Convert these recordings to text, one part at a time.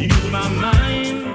Use my mind.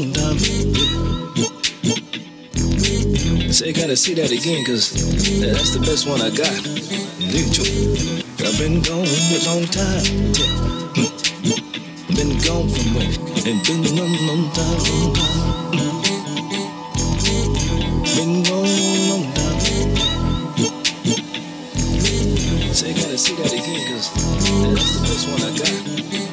own time. So gotta see that again, cause that's the best one I got. I've been gone a long time. Been gone from it and been a long time. Long time. Been gone a long time. So gotta see that again, cause that's the best one I got.